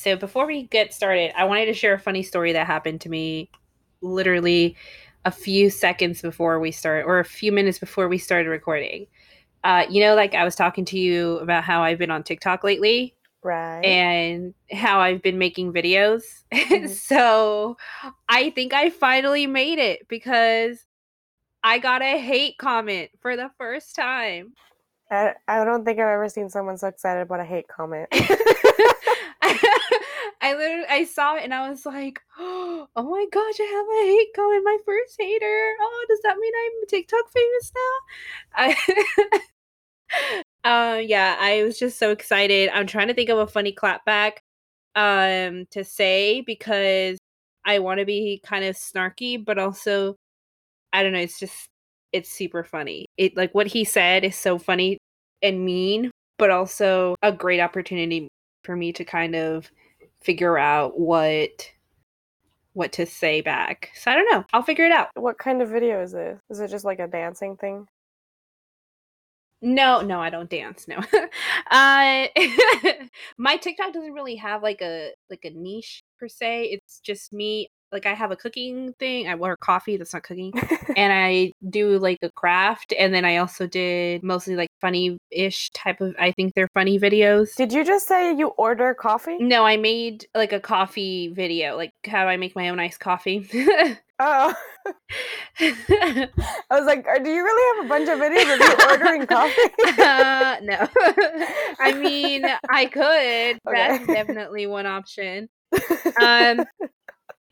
So before we get started, I wanted to share a funny story that happened to me literally a few seconds before we start or a few minutes before we started recording. Uh, you know, like I was talking to you about how I've been on TikTok lately. Right. And how I've been making videos. Mhm. so I think I finally made it because I got a hate comment for the first time. I, I don't think I've ever seen someone so excited about a hate comment. I literally I saw it and I was like, oh my gosh, I have a hate comment, my first hater. Oh, does that mean I'm TikTok famous now? I uh yeah, I was just so excited. I'm trying to think of a funny clapback um to say because I want to be kind of snarky, but also I don't know, it's just it's super funny. It like what he said is so funny and mean, but also a great opportunity for me to kind of figure out what what to say back. So I don't know. I'll figure it out. what kind of video is this? Is it just like a dancing thing? No, no, I don't dance. No. uh my TikTok doesn't really have like a like a niche per se. It's just me like I have a cooking thing. I wear coffee, that's not cooking. and I do like a craft and then I also did mostly like funny-ish type of I think they're funny videos. Did you just say you order coffee? No, I made like a coffee video, like how I make my own iced coffee. Oh, I was like, are- do you really have a bunch of videos of you ordering coffee? uh, no. I mean, I could. That's definitely one option. Um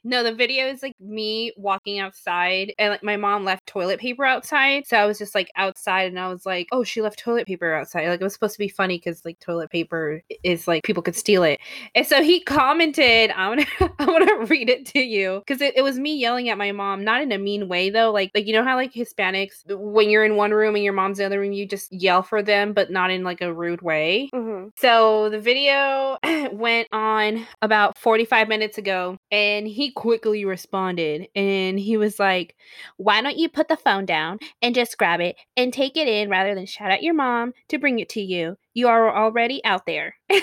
no, the video is like me walking outside and like my mom left toilet paper outside. So I was just like outside and I was like, "Oh, she left toilet paper outside." Like it was supposed to be funny cuz like toilet paper is like people could steal it. And so he commented, I want to I want to read it to you cuz it, it was me yelling at my mom, not in a mean way though. Like like you know how like Hispanics when you're in one room and your mom's in the other room, you just yell for them but not in like a rude way. hmm So the video went on about 45 minutes ago and he quickly responded and he was like, Why don't you put the phone down and just grab it and take it in rather than shout at your mom to bring it to you? You are already out there.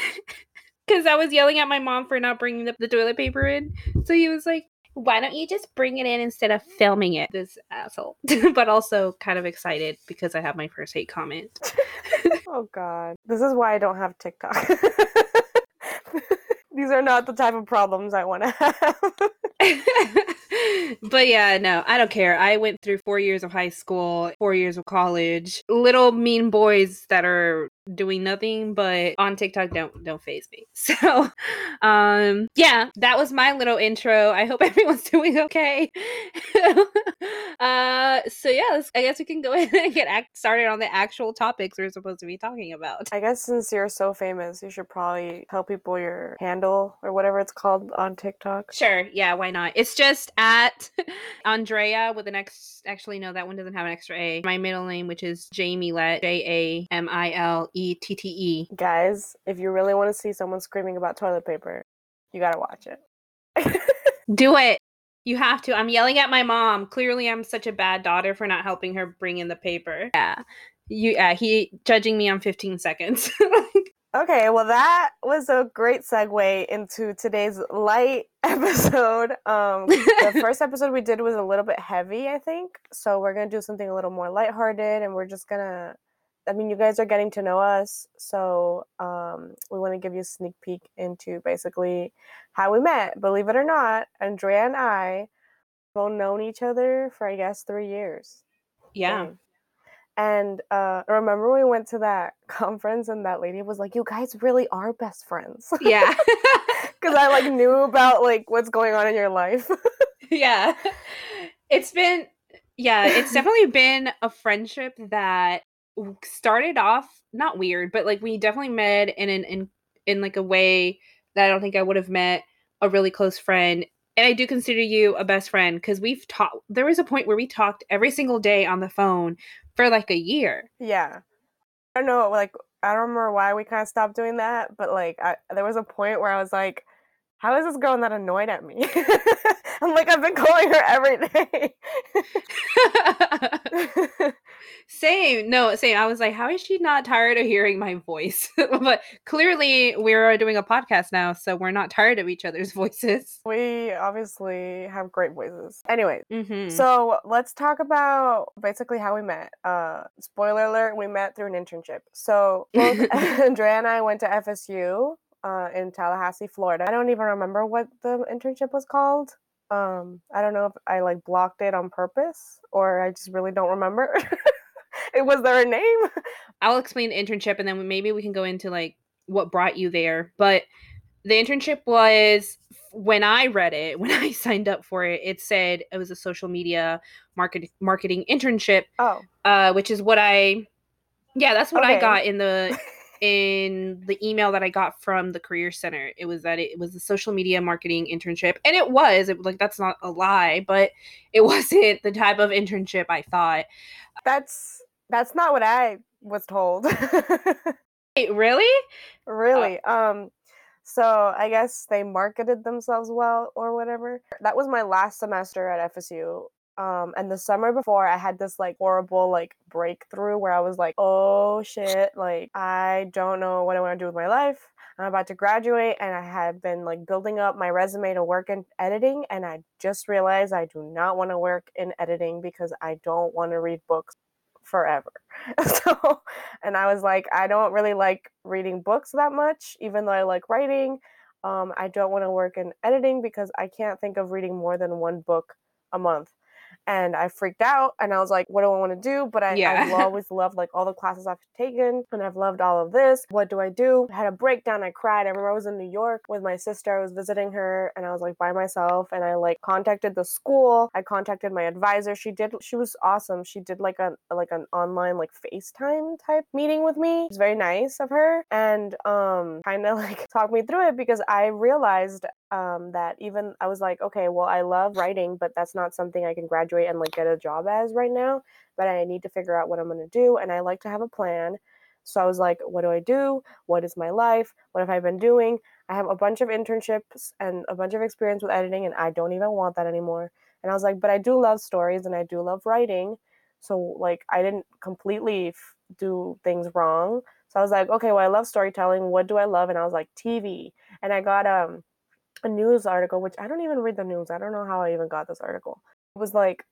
Because I was yelling at my mom for not bringing the, the toilet paper in. So he was like, why don't you just bring it in instead of filming it? This asshole. but also kind of excited because I have my first hate comment. Oh God, this is why I don't have TikTok. These are not the type of problems I want to have. but yeah, no, I don't care. I went through four years of high school, four years of college. Little mean boys that are doing nothing but on TikTok don't don't faze me. So um yeah, that was my little intro. I hope everyone's doing okay. uh so yeah, I guess we can go ahead and get act started on the actual topics we're supposed to be talking about. I guess since you're so famous, you should probably tell people your handle or whatever it's called on TikTok. Sure. Yeah, why not? It's just at Andrea with an X. Actually, no, that one doesn't have an extra A. My middle name, which is Jamilette, J A M I L E T T E. Guys, if you really want to see someone screaming about toilet paper, you gotta watch it. Do it. You have to. I'm yelling at my mom. Clearly, I'm such a bad daughter for not helping her bring in the paper. Yeah. You, yeah, he judging me on 15 seconds. Okay, well, that was a great segue into today's light episode. Um, the first episode we did was a little bit heavy, I think. So we're gonna do something a little more lighthearted, and we're just gonna. I mean, you guys are getting to know us, so um, we want to give you a sneak peek into basically how we met. Believe it or not, Andrea and I have known each other for I guess three years. yeah. And uh, remember when we went to that conference and that lady was like, "You guys really are best friends," Yeah. because I like knew about like what's going on in your life. yeah. It's been yeah, it's definitely been a friendship that started off not weird, but like we definitely met in an in in like a way that I don't think I would have met a really close friend. And I do consider you a best friend because we've talked. There was a point where we talked every single day on the phone for like a year. yeah, I don't know, like I don't remember why we kind of stopped doing that, but like I, there was a point where I was like, "How is this girl not annoyed at me?" I'm like, I've been calling her every day. Same. No, same. I was like, how is she not tired of hearing my voice? but clearly, we're doing a podcast now, so we're not tired of each other's voices. We obviously have great voices. Anyway, Mm-hmm. so let's talk about basically how we met. Uh, spoiler alert: we met through an internship. So both Andrea and I went to FSU uh, in Tallahassee, Florida. I don't even remember what the internship was called. Um, I don't know if I like blocked it on purpose or I just really don't remember. it was there a name? I'll explain the internship and then maybe we can go into like what brought you there. But the internship was when I read it, when I signed up for it, it said it was a social media market marketing internship, Oh, uh, which is what I yeah, that's what I got in the in the email that I got from the career center. It was that it was a social media marketing internship. And it was, it like that's not a lie, but it wasn't the type of internship I thought. that's that's not what I was told. Wait, really? really um so i guess they marketed themselves well or whatever that was my last semester at fsu um and the summer before i had this like horrible like breakthrough where i was like oh shit like i don't know what i want to do with my life. I'm about to graduate and i had been like building up my resume to work in editing and i just realized i do not want to work in editing because i don't want to read books forever. So and i was like i don't really like reading books that much even though i like writing. Um, i don't want to work in editing because i can't think of reading more than one book a month and i freaked out and i was like what do i want to do? But I, Yeah. i've always loved like all the classes i've taken and i've loved all of this. What do i do? I had a breakdown i cried. I remember i was in new york with my sister i was visiting her and i was like by myself and i like contacted the school. I contacted my advisor. She did she was awesome. She did like a like an online like facetime type meeting with me. It was very nice of her and um kind of like talked me through it because i realized um that even i was like okay well i love writing but that's not something i can graduate and like get a job as right now but i need to figure out what i'm going to do and i like to have a plan. So i was like what do i do? What is my life? What have i been doing? I have a bunch of internships and a bunch of experience with editing and i don't even want that anymore and i was like but i do love stories and i do love writing so like i didn't completely f- do things wrong. So i was like okay well i love storytelling what do i love? And i was like tv and i got um a news article which i don't even read the news i don't know how i even got this article. It was like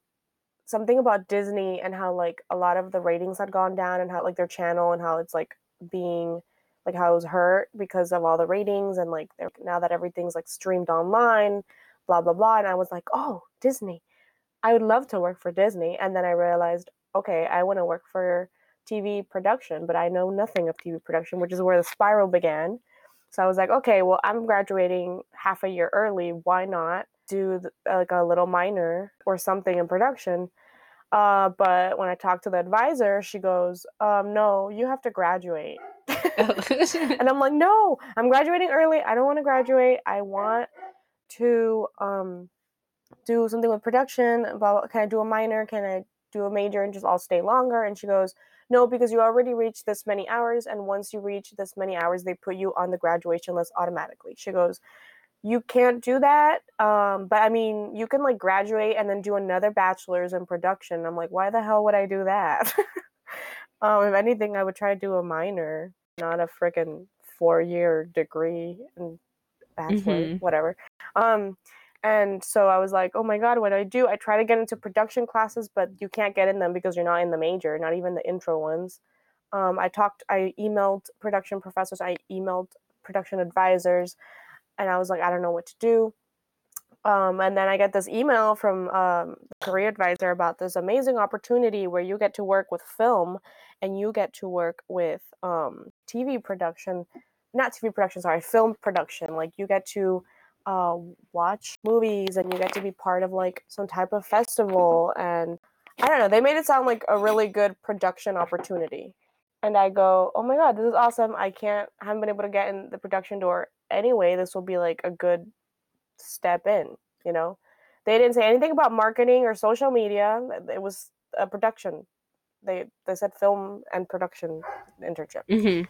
something about disney and how like a lot of the ratings had gone down and how like their channel and how it's like being like how it was hurt because of all the ratings and like now that everything's like streamed online blah blah blah and i was like oh disney. I would love to work for disney. And then i realized okay i want to work for tv production but i know nothing of tv production which is where the spiral began so i was like okay well i'm graduating half a year early why not do th- like a little minor or something in production uh, but when i talked to the advisor she goes um, no you have to graduate and I'm like, no, I'm graduating early. I don't want to graduate. I want to um do something with production. About can I do a minor? Can I do a major and just all stay longer? And she goes, no, because you already reached this many hours, and once you reach this many hours, they put you on the graduation list automatically. She goes, you can't do that. Um, but I mean, you can like graduate and then do another bachelor's in production. I'm like, why the hell would I do that? um, if anything, I would try to do a minor, not a freaking four year degree and bachelor, Mhm. whatever. Um, and so I was like, oh my god, what do I do? I try to get into production classes, but you can't get in them because you're not in the major, not even the intro ones. Um, I talked, I emailed production professors, I emailed production advisors, and I was like, I don't know what to do. Um, and then I get this email from um, career advisor about this amazing opportunity where you get to work with film and you get to work with um, TV production, not TV production, sorry, film production. Like you get to uh, watch movies and you get to be part of like some type of festival. And I don't know, they made it sound like a really good production opportunity. And I go, oh my God, this is awesome. I can't, I haven't been able to get in the production door anyway. This will be like a good step in, you know? They didn't say anything about marketing or social media. It was a production. They they said film and production internship. Mhm.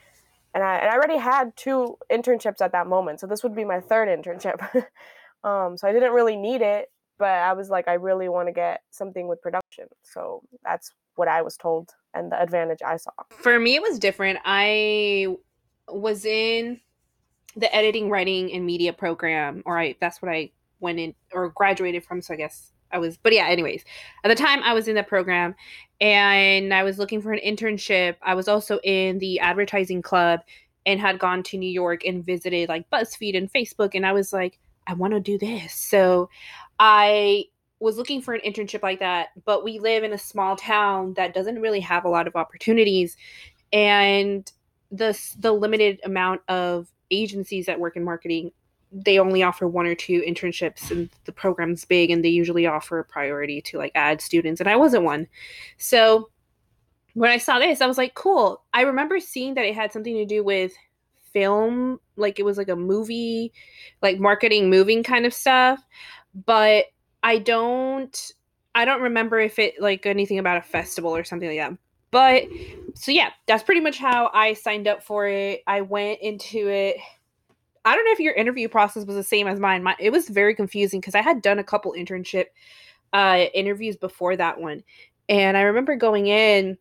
And I and I already had two internships at that moment. So this would be my third internship. um so I didn't really need it, but I was like I really want to get something with production. So that's what I was told and the advantage I saw. For me, it was different. I was in the editing, writing, and media program, or I that's what I went in or graduated from. So I guess I was, but yeah, anyways, at the time I was in the program and I was looking for an internship. I was also in the advertising club and had gone to New York and visited like BuzzFeed and Facebook. And I was like, I want to do this. So I was looking for an internship like that, but we live in a small town that doesn't really have a lot of opportunities. And the the limited amount of agencies that work in marketing they only offer one or two internships and the program's big and they usually offer a priority to like ad students and i wasn't one. So when i saw this i was like cool. I remember seeing that it had something to do with film like it was like a movie like marketing moving kind of stuff but i don't i don't remember if it like anything about a festival or something like that. But so yeah that's pretty much how i signed up for it. I went into it I don't know if your interview process was the same as mine. My, it was very confusing because I had done a couple internship uh, interviews before that one, and I remember going in,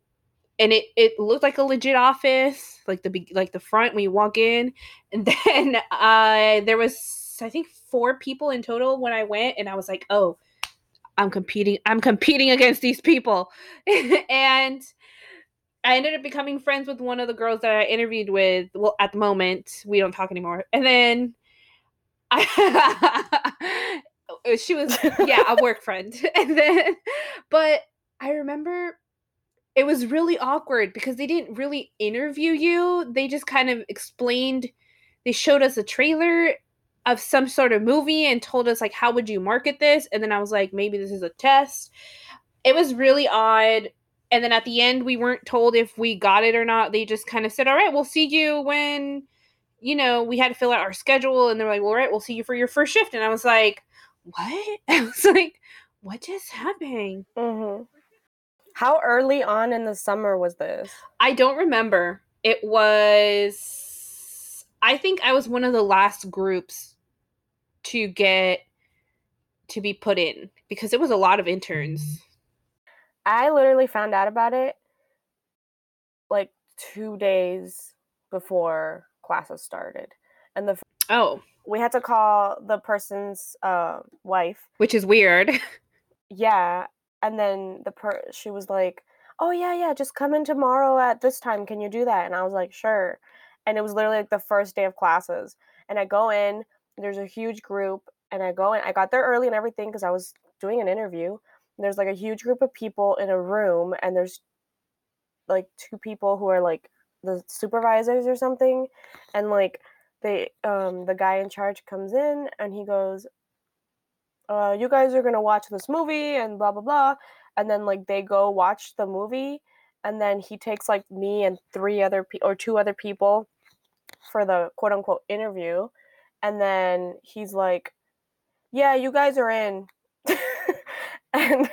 and it it looked like a legit office, like the like the front when you walk in, and then uh, there was I think four people in total when I went, and I was like, oh, I'm competing. I'm competing against these people, and I ended up becoming friends with one of the girls that I interviewed with. Well, at the moment, we don't talk anymore. And then I, she was, yeah, a work friend. And then, but I remember it was really awkward because they didn't really interview you. They just kind of explained, they showed us a trailer of some sort of movie and told us, like, how would you market this? And then I was like, maybe this is a test. It was really odd and then at the end we weren't told if we got it or not. They just kind of said all right we'll see you when you know we had to fill out our schedule. And they're like well, all right we'll see you for your first shift. And i was like what? I was like what just happened? Mm-hmm. how early on in the summer was this? I don't remember. It was i think i was one of the last groups to get to be put in because it was a lot of interns I literally found out about it like two days before classes started, and the oh we had to call the person's uh, wife, which is weird. yeah, and then the per she was like, "Oh yeah, yeah, just come in tomorrow at this time. Can you do that?" And I was like, "Sure." And it was literally like the first day of classes, and I go in. There's a huge group, and I go in. I got there early and everything because I was doing an interview there's like a huge group of people in a room and there's like two people who are like the supervisors or something and like they um the guy in charge comes in and he goes uh you guys are going to watch this movie and blah blah blah and then like they go watch the movie and then he takes like me and three other people or two other people for the quote unquote interview and then he's like yeah you guys are in and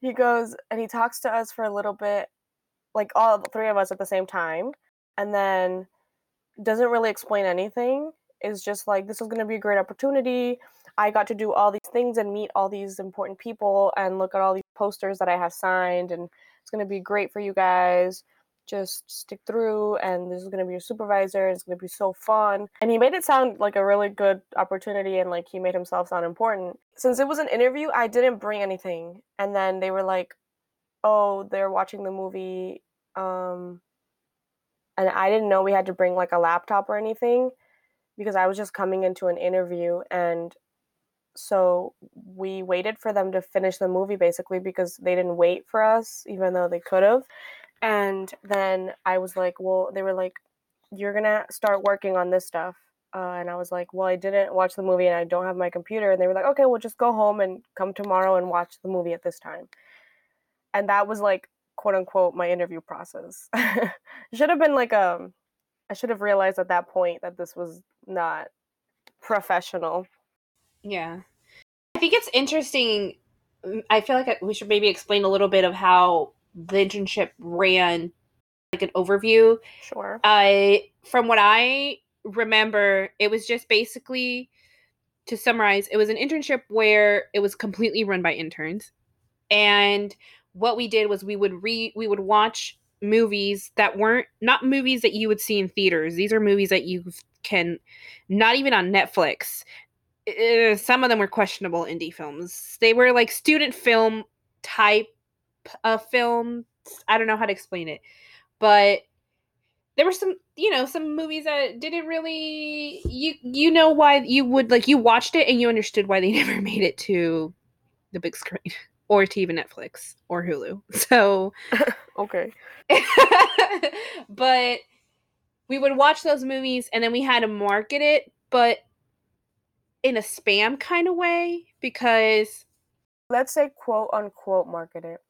he goes and he talks to us for a little bit like all three of us at the same time and then doesn't really explain anything. Is just like this is going to be a great opportunity. I got to do all these things and meet all these important people and look at all these posters that i have signed and it's going to be great for you guys just stick through and this is going to be your supervisor it's going to be so fun. And he made it sound like a really good opportunity and like he made himself sound important. Since it was an interview i didn't bring anything. And then they were like oh they're watching the movie um and i didn't know we had to bring like a laptop or anything because i was just coming into an interview and so we waited for them to finish the movie basically because they didn't wait for us even though they could have and then I was like, well, they were like, you're gonna start working on this stuff. Uh, and I was like, well, I didn't watch the movie and I don't have my computer. And they were like, okay, well, just go home and come tomorrow and watch the movie at this time. And that was like, quote unquote, my interview process. should have been like, um, I should have realized at that point that this was not professional. Yeah. I think it's interesting. Mm, I feel like we should maybe explain a little bit of how the internship ran like an overview. Sure. I from what I remember, it was just basically to summarize, it was an internship where it was completely run by interns. And what we did was we would re we would watch movies that weren't not movies that you would see in theaters. These are movies that you can not even on Netflix. Uh, some of them were questionable indie films. They were like student film type of film. I don't know how to explain it, but there were some, you know, some movies that didn't really you you know why you would like you watched it and you understood why they never made it to the big screen or to even Netflix or Hulu. So okay. but we would watch those movies and then we had to market it, but in a spam kind of way because let's say quote unquote market it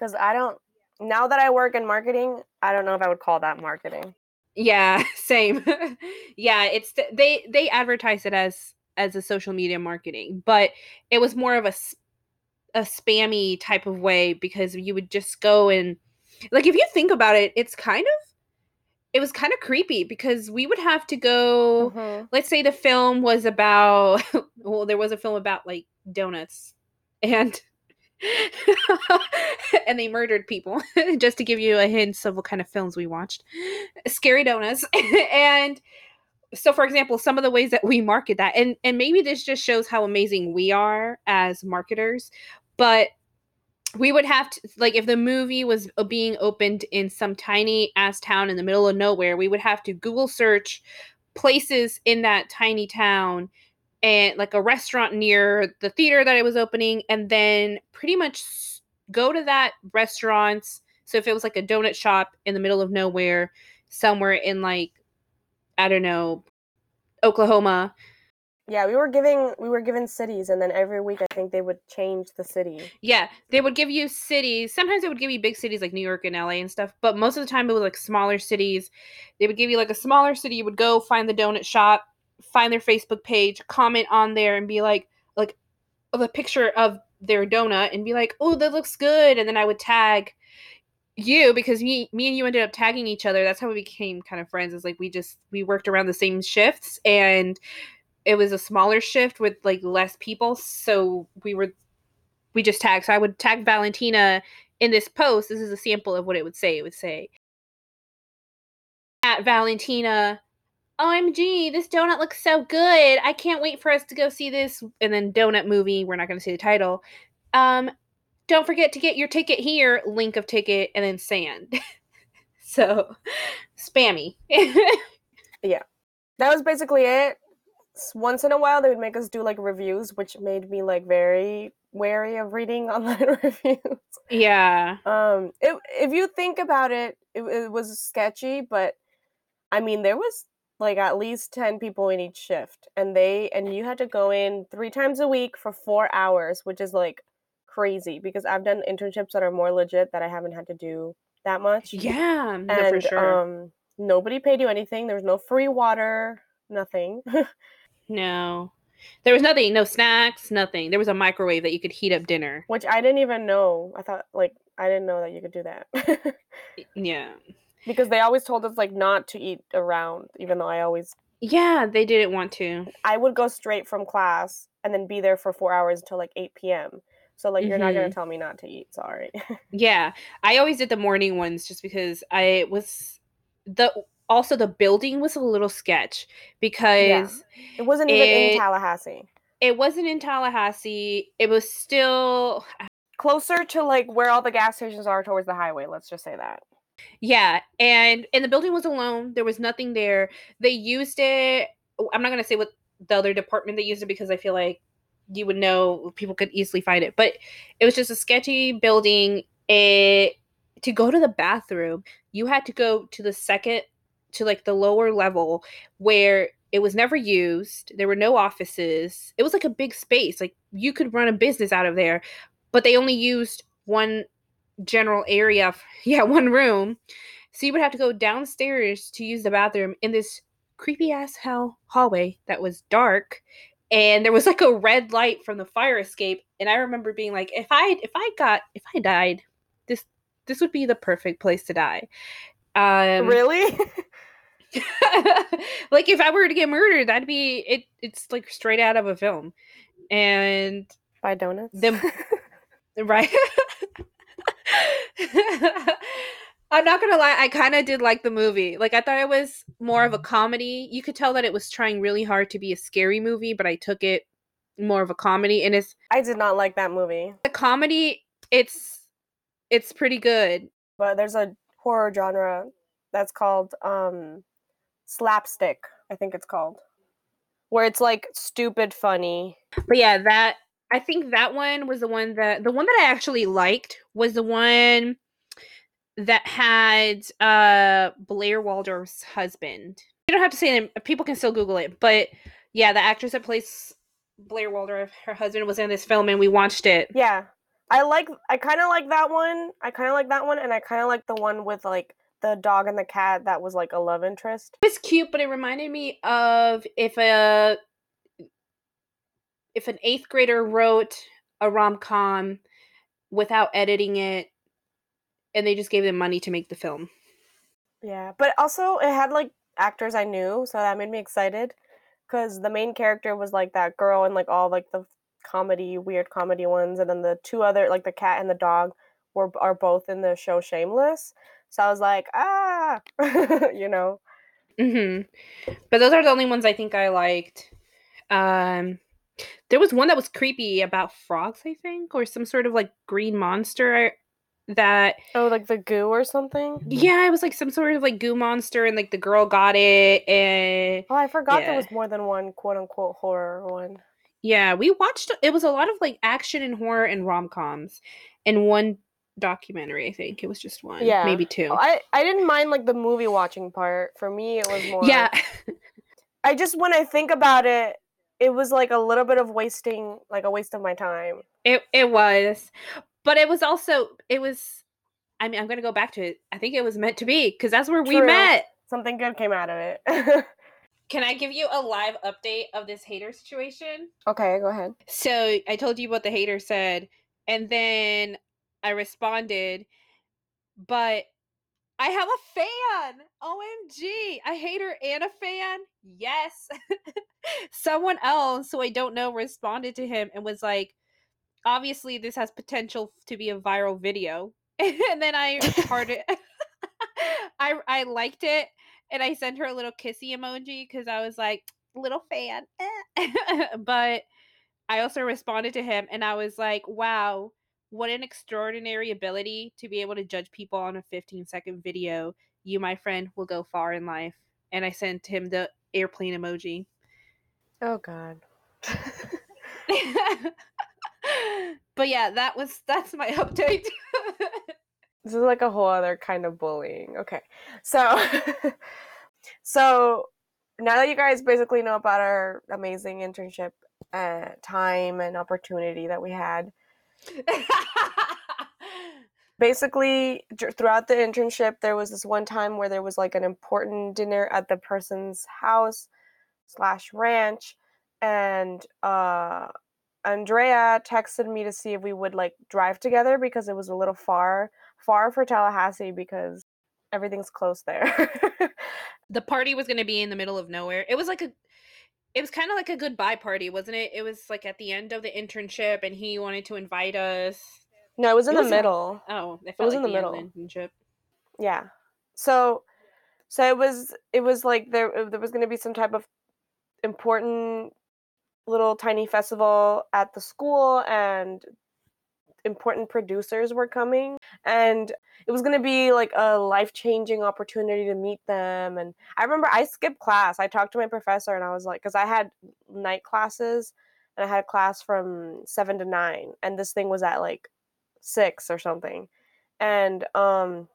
because i don't now that i work in marketing i don't know if i would call that marketing yeah same yeah it's they they advertise it as as a social media marketing but it was more of a a spammy type of way because you would just go and like if you think about it it's kind of it was kind of creepy because we would have to go mm-hmm. let's say the film was about well there was a film about like donuts and and they murdered people just to give you a hint of what kind of films we watched. Scary donuts. And so for example some of the ways that we market that and and maybe this just shows how amazing we are as marketers but we would have to like if the movie was uh, being opened in some tiny ass town in the middle of nowhere we would have to google search places in that tiny town and like a restaurant near the theater that I was opening and then pretty much go to that restaurant so if it was like a donut shop in the middle of nowhere somewhere in like i don't know oklahoma yeah, we were giving we were given cities, and then every week I think they would change the city. Yeah, they would give you cities. Sometimes they would give you big cities like New York and LA and stuff, but most of the time it was like smaller cities. They would give you like a smaller city. You would go find the donut shop, find their Facebook page, comment on there, and be like like a picture of their donut, and be like, "Oh, that looks good," and then I would tag you because me me and you ended up tagging each other. That's how we became kind of friends is like we just we worked around the same shifts and it was a smaller shift with like less people. So we were we just tagged. So i would tag valentina in this post. This is a sample of what it would say. It would say at valentina omg this donut looks so good. I can't wait for us to go see this and then donut movie. We're not going to say the title. Um don't forget to get your ticket here link of ticket and then sand. So spammy. Yeah. That was basically it. Once in a while they would make us do like reviews, which made me like very wary of reading online reviews. Yeah. Um, it, if you think about it, it, it was sketchy, but I mean, there was like at least 10 people in each shift and they and you had to go in three times a week for four hours which is like crazy because i've done internships that are more legit that i haven't had to do that much yeah and no, for sure. um nobody paid you anything there was no free water nothing No. There was nothing, no snacks, nothing. There was a microwave that you could heat up dinner. Which I didn't even know. I thought like I didn't know that you could do that. yeah. Because they always told us like not to eat around, even though I always Yeah, they didn't want to. I would go straight from class and then be there for four hours until like eight PM. So like you're mm-hmm. not gonna mm-hmm. tell me not to eat, sorry. yeah. I always did the morning ones just because I was the also the building was a little sketch because yeah. it wasn't even it, in Tallahassee. It wasn't in Tallahassee. It was still closer to like where all the gas stations are towards the highway, let's just say that. Yeah, and and the building was alone. There was nothing there. They used it I'm not to say what the other department they used it because I feel like you would know people could easily find it. But it was just a sketchy building. It to go to the bathroom, you had to go to the second to like the lower level where it was never used. There were no offices. It was like a big space. Like you could run a business out of there, but they only used one general area. Yeah, one room. So you would have to go downstairs to use the bathroom in this creepy ass hell hallway that was dark and there was like a red light from the fire escape and i remember being like if i if i got if i died this this would be the perfect place to die um really like if I were to get murdered, that'd be it. It's like straight out of a film, and buy donuts. Them, right? I'm not gonna lie, I kind of did like the movie. Like, I thought it was more of a comedy. You could tell that it was trying really hard to be a scary movie, but I took it more of a comedy. And it's I did not like that movie. The comedy. It's it's pretty good. But there's a horror genre that's called um slapstick, I think it's called. Where it's like stupid funny. But yeah, that I think that one was the one that the one that I actually liked was the one that had uh Blair Waldorf's husband. You don't have to say them. People can still Google it. But yeah, the actress that plays Blair Waldorf, her husband was in this film, and we watched it. Yeah. I like I kinda like that one. I kinda like that one and I kinda like the one with like the dog and the cat that was like a love interest. It was cute, but it reminded me of if a if an eighth grader wrote a rom com without editing it, and they just gave them money to make the film. Yeah. But also it had like actors I knew, so that made me excited. Cause the main character was like that girl and like all like the comedy, weird comedy ones, and then the two other like the cat and the dog were are both in the show Shameless. So I was like, ah, you know. hmm But those are the only ones I think I liked. Um, there was one that was creepy about frogs, I think, or some sort of like green monster that. Oh, like the goo or something. Yeah, it was like some sort of like goo monster, and like the girl got it, and Oh, I forgot there was more than one quote unquote horror one. yeah, we watched. It was a lot of like action and horror and rom coms, and one documentary. I think it was just one, Yeah. maybe two. I I didn't mind like the movie watching part. For me, it was more. yeah, I just when I think about it, it was like a little bit of wasting, like a waste of my time. It it was, but it was also it was. I mean, I'm gonna go back to it. I think it was meant to be because that's where we met. Something good came out of it. Can I give you a live update of this hater situation? okay, go ahead. So I told you what the hater said, and then I responded, but I have a fan. OMG. A hater and a fan? Yes. Someone else who I don't know responded to him and was like, obviously, this has potential to be a viral video. and then I hearted I I liked it and I sent her a little kissy emoji because I was like, little fan. eh." but I also responded to him and I was like, wow, what an extraordinary ability to be able to judge people on a 15 second video. You, my friend, will go far in life. And I sent him the airplane emoji. Oh God. but yeah, that was that's my update. This is like a whole other kind of bullying. Okay. So so now that you guys basically know about our amazing internship uh, time and opportunity that we had, basically throughout the internship there was this one time where there was like an important dinner at the person's house slash ranch and uh andrea texted me to see if we would like drive together because it was a little far far for tallahassee because everything's close there the party was going to be in the middle of nowhere. It was like a it was kind of like a goodbye party, wasn't it? It was like at the end of the internship and he wanted to invite us. no it was in It the was in- middle Oh, it, was was in like the the, end of the internship. yeah so so it was it was like there uh, there was going to be some type of important little tiny festival at the school and important producers were coming and it was going to be like a life-changing opportunity to meet them and i remember i skipped class. I talked to my professor and i was like because i had night classes and i had a class from 7 to 9 and this thing was at like 6 or something and um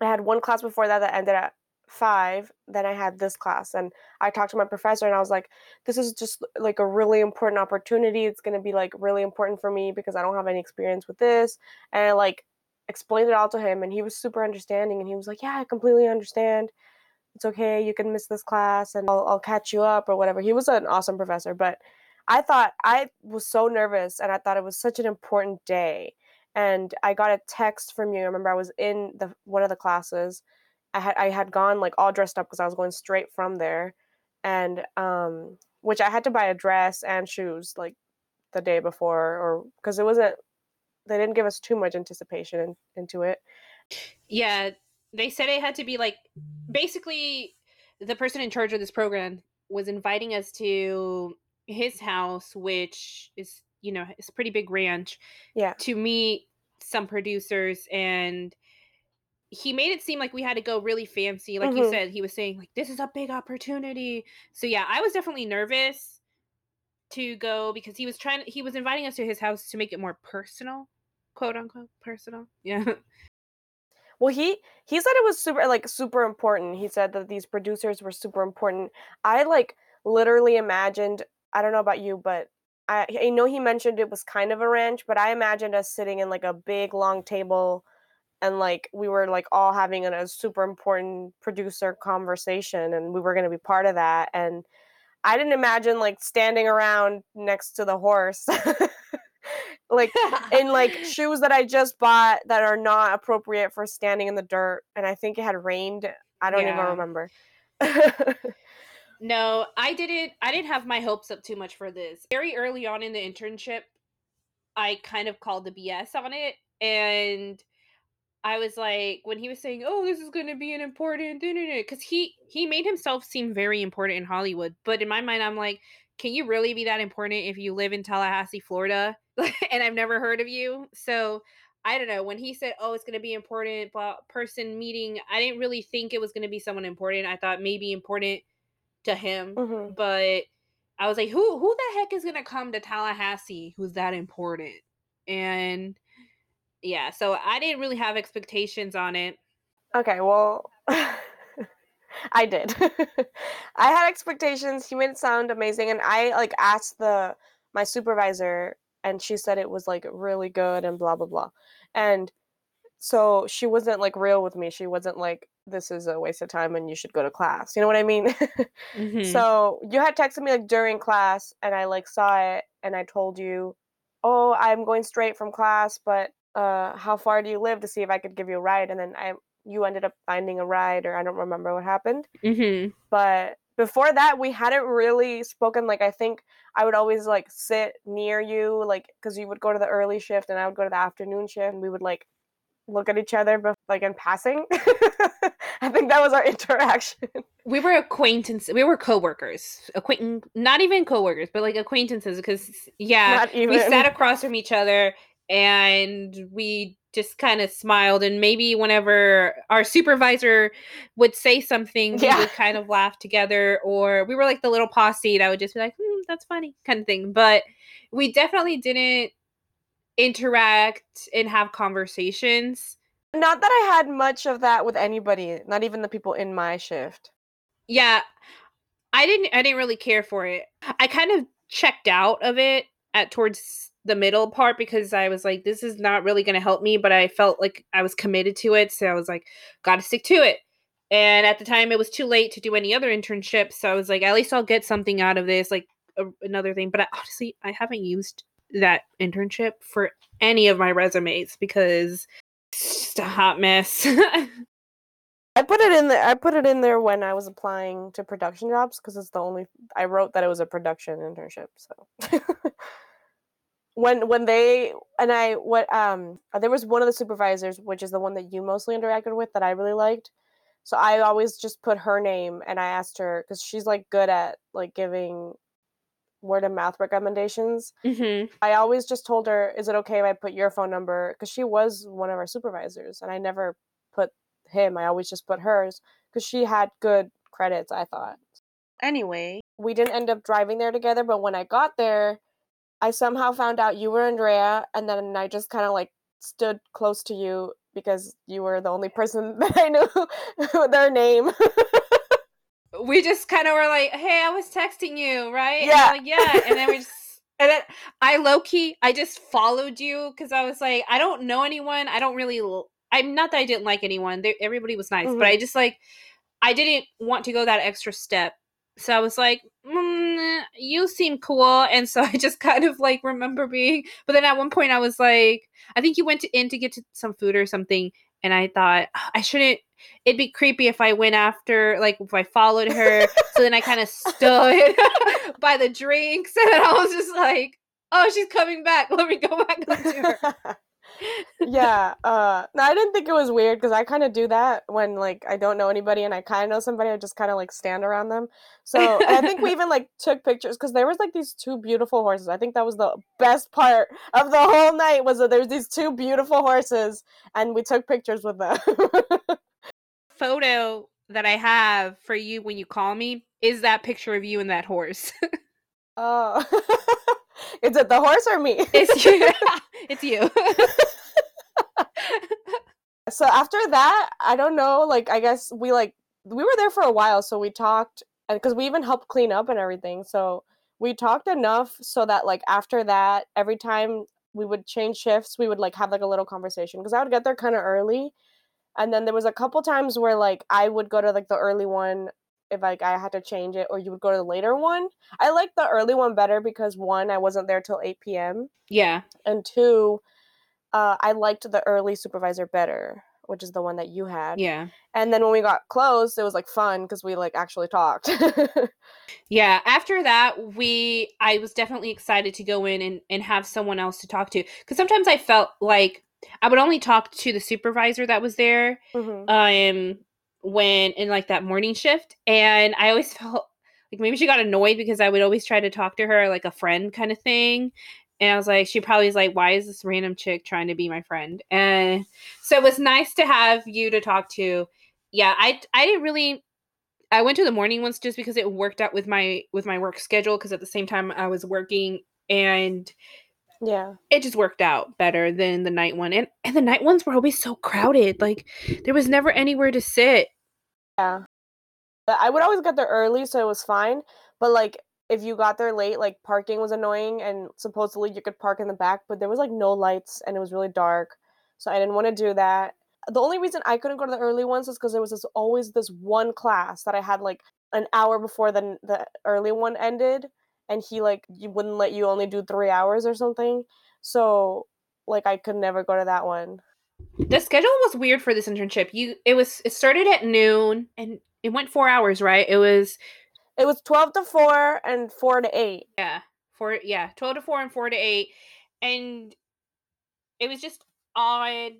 i had one class before that that ended at 5 then i had this class and i talked to my professor and i was like this is just like a really important opportunity. It's going to be like really important for me because i don't have any experience with this and i like explained it all to him and he was super understanding and he was like yeah i completely understand. It's okay. You can miss this class and I'll, I'll catch you up or whatever. He was an awesome professor but i thought i was so nervous and i thought it was such an important day and i got a text from you. I remember i was in the one of the classes i had i had gone like all dressed up because i was going straight from there and um which i had to buy a dress and shoes like the day before or because it wasn't they didn't give us too much anticipation in, into it. Yeah, they said it had to be like basically the person in charge of this program was inviting us to his house, which is you know it's a pretty big ranch. Yeah, to meet some producers and he made it seem like we had to go really fancy like mm-hmm. you said he was saying like this is a big opportunity. So yeah i was definitely nervous to go because he was trying he was inviting us to his house to make it more personal quote unquote personal. Yeah. Well he he said it was super like super important. He said that these producers were super important. I like literally imagined i don't know about you but I, I know he mentioned it was kind of a ranch but i imagined us sitting in like a big long table and like we were like all having a, a super important producer conversation and we were going to be part of that and i didn't imagine like standing around next to the horse. Like in like shoes that i just bought that are not appropriate for standing in the dirt and i think it had rained i don't yeah. even remember. No i didn't i didn't have my hopes up too much for this. Very early on in the internship i kind of called the bs on it and I was like, when he was saying, "Oh, this is going to be an important," because he he made himself seem very important in Hollywood, but in my mind, I'm like, can you really be that important if you live in Tallahassee, Florida, and I've never heard of you? So I don't know. When he said, "Oh, it's going to be important," but person meeting, I didn't really think it was going to be someone important. I thought maybe important to him, mm-hmm. but I was like, "Who who the heck is going to come to Tallahassee? Who's that important?" And yeah, so I didn't really have expectations on it. Okay, well, I did. I had expectations. He made it sound amazing, and I like asked the my supervisor, and she said it was like really good and blah blah blah, and so she wasn't like real with me. She wasn't like this is a waste of time and you should go to class. You know what I mean? mm-hmm. So you had texted me like during class, and I like saw it, and I told you, oh, I'm going straight from class, but uh, how far do you live to see if I could give you a ride? And then I, you ended up finding a ride, or I don't remember what happened. Mm-hmm. But before that, we hadn't really spoken. Like, I think I would always like sit near you, like, because you would go to the early shift and I would go to the afternoon shift, and we would like look at each other, but like in passing. I think that was our interaction. We were acquaintances. We were coworkers. Acquaint, not even coworkers, but like acquaintances. Because yeah, we sat across from each other and we just kind of smiled and maybe whenever our supervisor would say something we would kind of laugh together or we were like the little posse that would just be like hmm, that's funny kind of thing but we definitely didn't interact and have conversations. Not that i had much of that with anybody not even the people in my shift. Yeah i didn't i didn't really care for it. I kind of checked out of it at towards the middle part because I was like, this is not really going to help me, but I felt like I was committed to it. So I was like, got to stick to it. And at the time, it was too late to do any other internships. So I was like, at least I'll get something out of this, like a, another thing. But I, honestly, I haven't used that internship for any of my resumes because it's just a hot mess. I put it in there. I put it in there when I was applying to production jobs because it's the only I wrote that it was a production internship. So when when they and I what um uh, there was one of the supervisors which is the one that you mostly interacted with that I really liked. So I always just put her name and I asked her cuz she's like good at like giving word of mouth recommendations. Mm-hmm. I always just told her, "Is it okay if I put your phone number?" Because she was one of our supervisors, and I never put him. I always just put hers because she had good credits. I thought. Anyway, we didn't end up driving there together, but when I got there, I somehow found out you were Andrea, and then I just kind of like stood close to you because you were the only person that I knew their name. we just kind of were like, "Hey, I was texting you, right?" Yeah, like, yeah, and then we just. And then I low key, I just followed you because I was like, I don't know anyone. I don't really. I'm not that I didn't like anyone. They, everybody was nice, mm-hmm. but I just like, I didn't want to go that extra step so I was like, mm, you seem cool. And so I just kind of like remember being, but then at one point I was like, I think you went to, in to get to some food or something. And I thought, I shouldn't, it'd be creepy if I went after, like if I followed her. so then I kind of stood by the drinks. And I was just like, oh, she's coming back. Let me go back to her. Yeah. Uh, no, I didn't think it was weird because I kind of do that when like I don't know anybody and I kind of know somebody. I just kind of like stand around them. So I think we even like took pictures because there was like these two beautiful horses. I think that was the best part of the whole night was that there's these two beautiful horses and we took pictures with them. Photo that I have for you when you call me is that picture of you and that horse. oh. Is it the horse or me? It's you. it's you. so after that, I don't know, like I guess we like we were there for a while, so we talked and because we even helped clean up and everything. So we talked enough so that like after that, every time we would change shifts, we would like have like a little conversation because I would get there kind of early. And then there was a couple times where like I would go to like the early one if like I had to change it or you would go to the later one. I like the early one better because one, I wasn't there till 8 p.m. Yeah. And two, uh, I liked the early supervisor better, which is the one that you had. Yeah. And then when we got close, it was like fun because we like actually talked. yeah. After that, we I was definitely excited to go in and, and have someone else to talk to. Because sometimes I felt like I would only talk to the supervisor that was there. Mm-hmm. Um when in like that morning shift and i always felt like maybe she got annoyed because i would always try to talk to her like a friend kind of thing and i was like she probably is like why is this random chick trying to be my friend? And so it was nice to have you to talk to. Yeah i i didn't really i went to the morning ones just because it worked out with my with my work schedule because at the same time i was working and yeah. It just worked out better than the night one. And and the night ones were always so crowded. Like there was never anywhere to sit. Yeah. I would always get there early so it was fine, but like if you got there late, like parking was annoying and supposedly you could park in the back, but there was like no lights and it was really dark. So I didn't want to do that. The only reason I couldn't go to the early ones is because there was this always this one class that I had like an hour before the the early one ended and he like you wouldn't let you only do three hours or something. So like I could never go to that one. The schedule was weird for this internship. You it was it started at noon and it went four hours, right? It was it was twelve to four and four to eight. Yeah. Four yeah, twelve to four and four to eight. And it was just odd.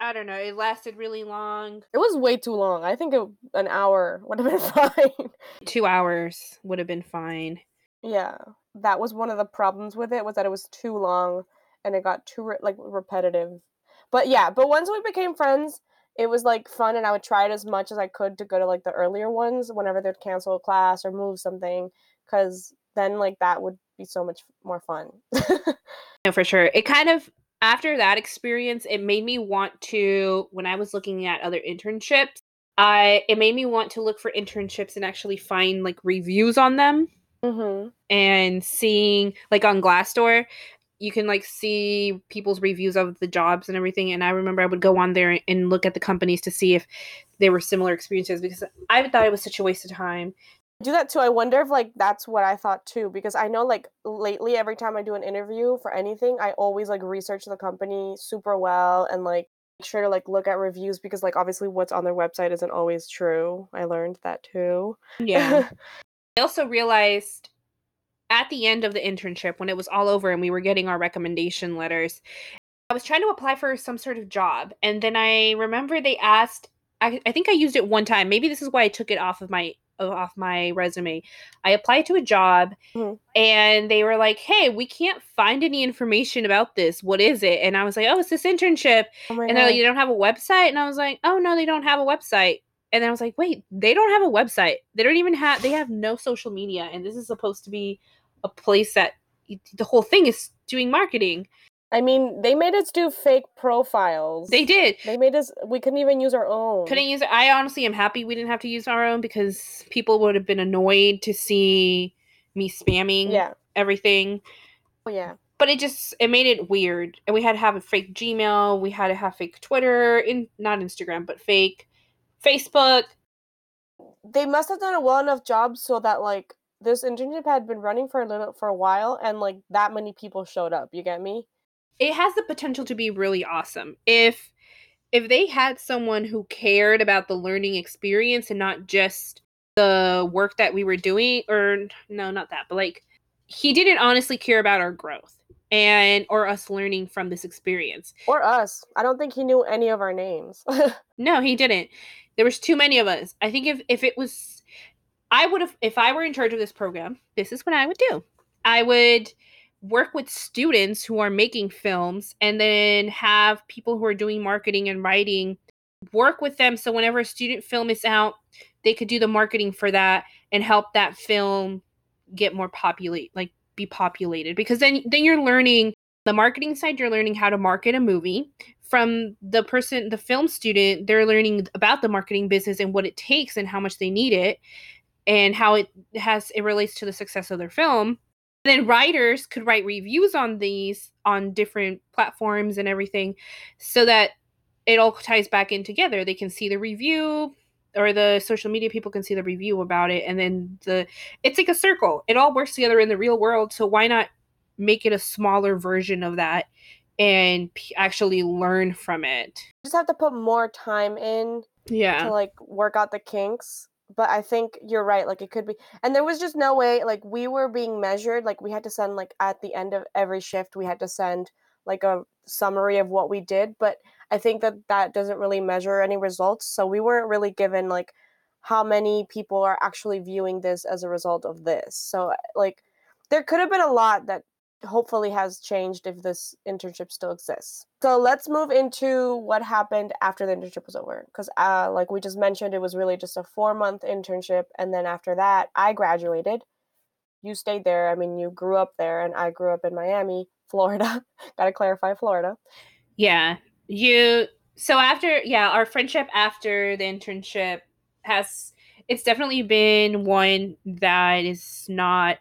I don't know. It lasted really long. It was way too long. I think it, an hour would have been fine. Two hours would have been fine. Yeah, that was one of the problems with it was that it was too long and it got too re- like repetitive. But yeah, but once we became friends, it was like fun and I would try it as much as I could to go to like the earlier ones whenever they'd cancel a class or move something cuz then like that would be so much more fun. no, for sure. It kind of after that experience, it made me want to when I was looking at other internships, I it made me want to look for internships and actually find like reviews on them mm-hmm. and seeing like on Glassdoor, you can like see people's reviews of the jobs and everything. And I remember I would go on there and look at the companies to see if they were similar experiences because I thought it was such a waste of time. do that too. I wonder if like that's what I thought too because I know like lately every time I do an interview for anything, I always like research the company super well and like make sure to like look at reviews because like obviously what's on their website isn't always true. I learned that too. Yeah. I also realized at the end of the internship when it was all over and we were getting our recommendation letters, I was trying to apply for some sort of job. And then I remember they asked, I, I think I used it one time. Maybe this is why I took it off of my off my resume. I applied to a job mm-hmm. and they were like, "Hey, we can't find any information about this. What is it?" And I was like, "Oh, it's this internship." Oh and they're like, "You don't have a website?" And I was like, "Oh, no, they don't have a website." And then I was like, wait, they don't have a website. They don't even have. They have no social media, and this is supposed to be a place that the whole thing is doing marketing. I mean, they made us do fake profiles. They did. They made us. We couldn't even use our own. Couldn't use. I honestly am happy we didn't have to use our own because people would have been annoyed to see me spamming. Yeah. Everything. Oh yeah. But it just it made it weird, and we had to have a fake Gmail. We had to have fake Twitter, in not Instagram, but fake Facebook. They must have done a well enough job so that like this internship had been running for a little for a while and like that many people showed up. You get me? It has the potential to be really awesome. If if they had someone who cared about the learning experience and not just the work that we were doing or no, not that, but like he didn't honestly care about our growth. and or us learning from this experience. Or us. I don't think he knew any of our names. no, he didn't. There was too many of us. I think if if it was I would have if I were in charge of this program, this is what I would do. I would work with students who are making films and then have people who are doing marketing and writing work with them so whenever a student film is out they could do the marketing for that and help that film get more populate like be populated because then then you're learning the marketing side you're learning how to market a movie. From the person the film student they're learning about the marketing business and what it takes and how much they need it and how it has it relates to the success of their film. Then writers could write reviews on these on different platforms and everything so that it all ties back in together. They can see the review or the social media people can see the review about it and then the it's like a circle. It all works together in the real world so why not make it a smaller version of that and p- actually learn from it just have to put more time in yeah to like work out the kinks but I think you're right. Like it could be, and there was just no way. Like we were being measured. Like we had to send like at the end of every shift, we had to send like a summary of what we did. But I think that that doesn't really measure any results. So we weren't really given like how many people are actually viewing this as a result of this. So like there could have been a lot that hopefully has changed if this internship still exists. So let's move into what happened after the internship was over. Because, uh, like we just mentioned, it was really just a four month internship. And then after that, I graduated. You stayed there. I mean, you grew up there, and I grew up in Miami, Florida. Got to clarify Florida. Yeah. You, so after, yeah, our friendship after the internship has, it's definitely been one that is not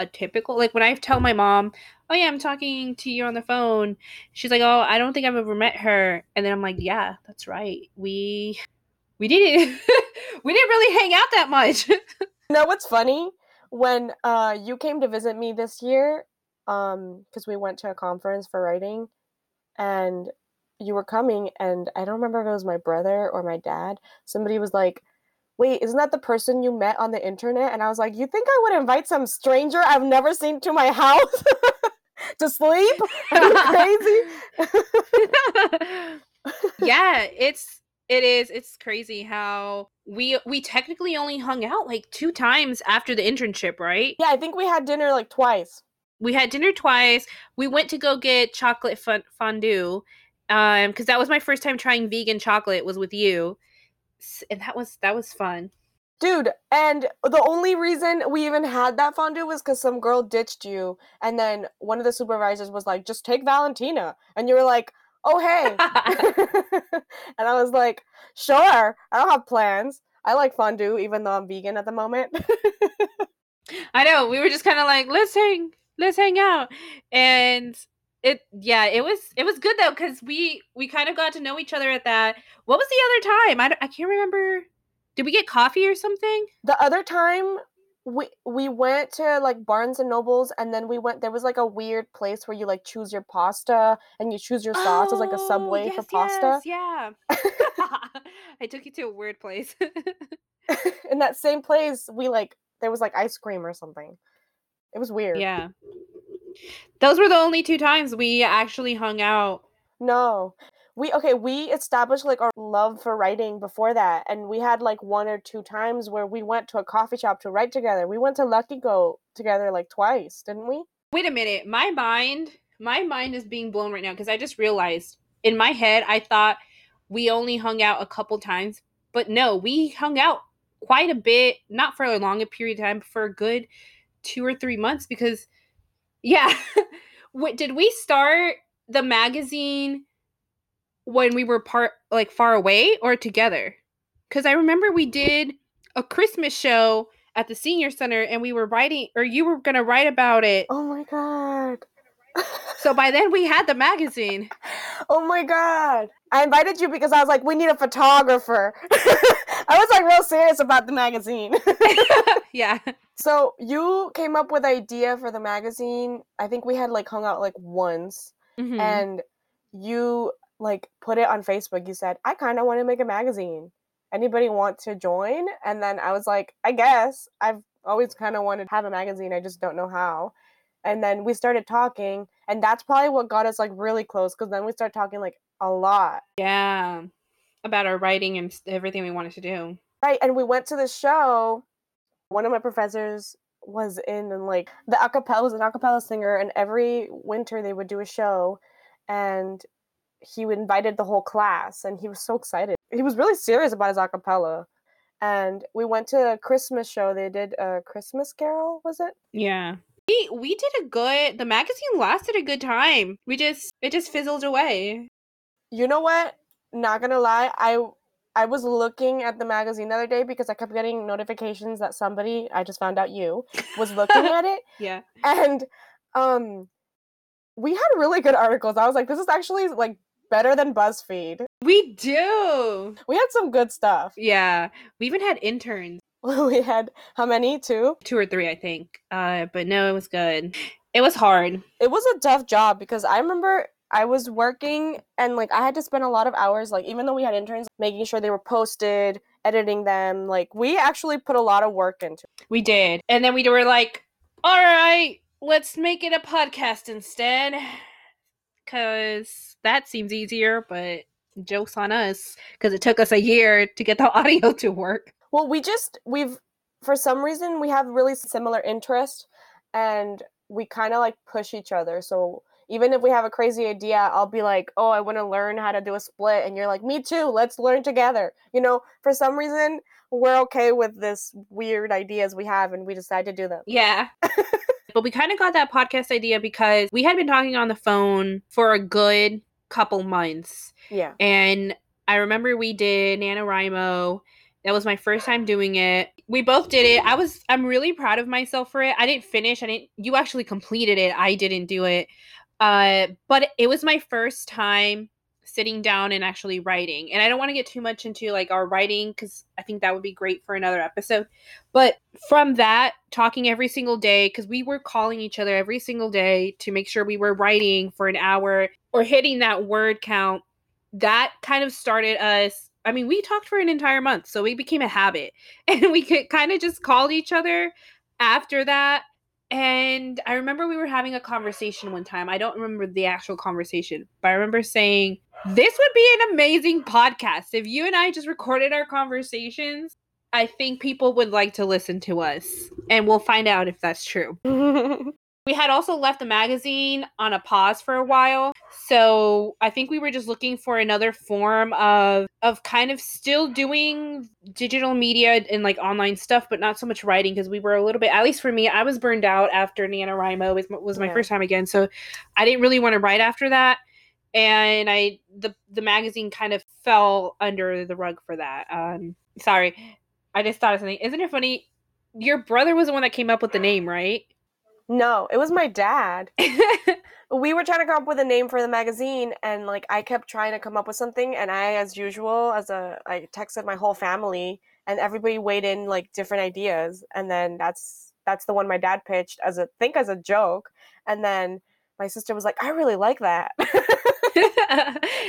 a typical like when I tell my mom, "Oh yeah, I'm talking to you on the phone." She's like, "Oh, I don't think I've ever met her." And then I'm like, "Yeah, that's right. We we didn't we didn't really hang out that much." you know what's funny? When uh you came to visit me this year, um cuz we went to a conference for writing and you were coming and I don't remember if it was my brother or my dad. Somebody was like, wait, isn't that the person you met on the internet? And I was like, you think I would invite some stranger I've never seen to my house to sleep? Crazy? yeah, it's it is it's crazy how we we technically only hung out like two times after the internship, right? Yeah, I think we had dinner like twice. We had dinner twice. We went to go get chocolate fondue um because that was my first time trying vegan chocolate was with you and that was that was fun. Dude and the only reason we even had that fondue was because some girl ditched you and then one of the supervisors was like just take valentina and you were like oh hey. And i was like sure i don't have plans. I like fondue even though i'm vegan at the moment. I know we were just kind of like let's hang let's hang out. And it yeah it was it was good though because we we kind of got to know each other at that what was the other time? I, I can't remember did we get coffee or something? The other time we we went to like barnes and nobles and then we went there was like a weird place where you like choose your pasta and you choose your sauce oh, it's like a oh, subway yes, for pasta. yes, yeah. I took you to a weird place. In that same place we like there was like ice cream or something. It was weird. Yeah those were the only two times we actually hung out. No. We okay, we established like our love for writing before that and we had like one or two times where we went to a coffee shop to write together. We went to Lucky Goat together like twice, didn't we? Wait a minute. My mind, my mind is being blown right now because I just realized in my head I thought we only hung out a couple times, but no, we hung out quite a bit, not for a long period of time, but for a good 2 or 3 months because yeah. did we start the magazine when we were part like far away or together? Cuz I remember we did a Christmas show at the senior center and we were writing or you were going to write about it. Oh my god. So by then we had the magazine. Oh my god. I invited you because I was like we need a photographer. I was like real serious about the magazine. yeah. So you came up with idea for the magazine. I think we had like hung out like once, mm-hmm. and you like put it on Facebook. You said, "I kind of want to make a magazine. Anybody want to join?" And then I was like, "I guess I've always kind of wanted to have a magazine. I just don't know how." And then we started talking, and that's probably what got us like really close because then we started talking like a lot. Yeah. About our writing and everything we wanted to do. Right, and we went to the show. One of my professors was in and like the acapella was an acapella singer, and every winter they would do a show, and he invited the whole class, and he was so excited. He was really serious about his acapella, and we went to a Christmas show. They did a Christmas Carol, was it? Yeah. We we did a good the magazine lasted a good time. We just it just fizzled away. You know what? Not gonna lie, I I was looking at the magazine the other day because I kept getting notifications that somebody I just found out you was looking at it. Yeah. and um we had really good articles i was like this is actually like better than buzzfeed We do. we had some good stuff Yeah. We even had interns. we had how many two Two or three, I think. Uh but no, it was good. It was hard. it was a tough job because i remember i was working and like i had to spend a lot of hours like even though we had interns making sure they were posted editing them like we actually put a lot of work into it. We did. And then we were like, all right, let's make it a podcast instead. Because that seems easier, but joke's on us. Because it took us a year to get the audio to work. Well we just we've for some reason we have really similar interest and we kind of like push each other so even if we have a crazy idea i'll be like oh i want to learn how to do a split and you're like me too let's learn together you know for some reason we're okay with this weird ideas we have and we decide to do them Yeah. but we kind of got that podcast idea because we had been talking on the phone for a good couple months. yeah And I remember we did NaNoWriMo. That was my first time doing it. We both did it. I was I'm really proud of myself for it. I didn't finish. I didn't you actually completed it. I didn't do it. Uh but it was my first time sitting down and actually writing. And I don't want to get too much into like our writing cuz I think that would be great for another episode. But from that talking every single day cuz we were calling each other every single day to make sure we were writing for an hour or hitting that word count that kind of started us i mean we talked for an entire month so we became a habit and we could kind of just called each other after that and i remember we were having a conversation one time i don't remember the actual conversation but i remember saying this would be an amazing podcast. If you and i just recorded our conversations i think people would like to listen to us and we'll find out if that's true we had also left the magazine on a pause for a while. So i think we were just looking for another form of of kind of still doing digital media and like online stuff but not so much writing because we were a little bit at least for me i was burned out after NaNoWriMo was, was my Yeah. first time again. So i didn't really want to write after that. And i the the magazine kind of fell under the rug for that. Um sorry. I just thought of something. Isn't it funny? Your brother was the one that came up with the name right no it was my dad. We were trying to come up with a name for the magazine and like i kept trying to come up with something and i as usual as a i texted my whole family and everybody weighed in like different ideas and then that's that's the one my dad pitched as a think as a joke and then my sister was like i really like that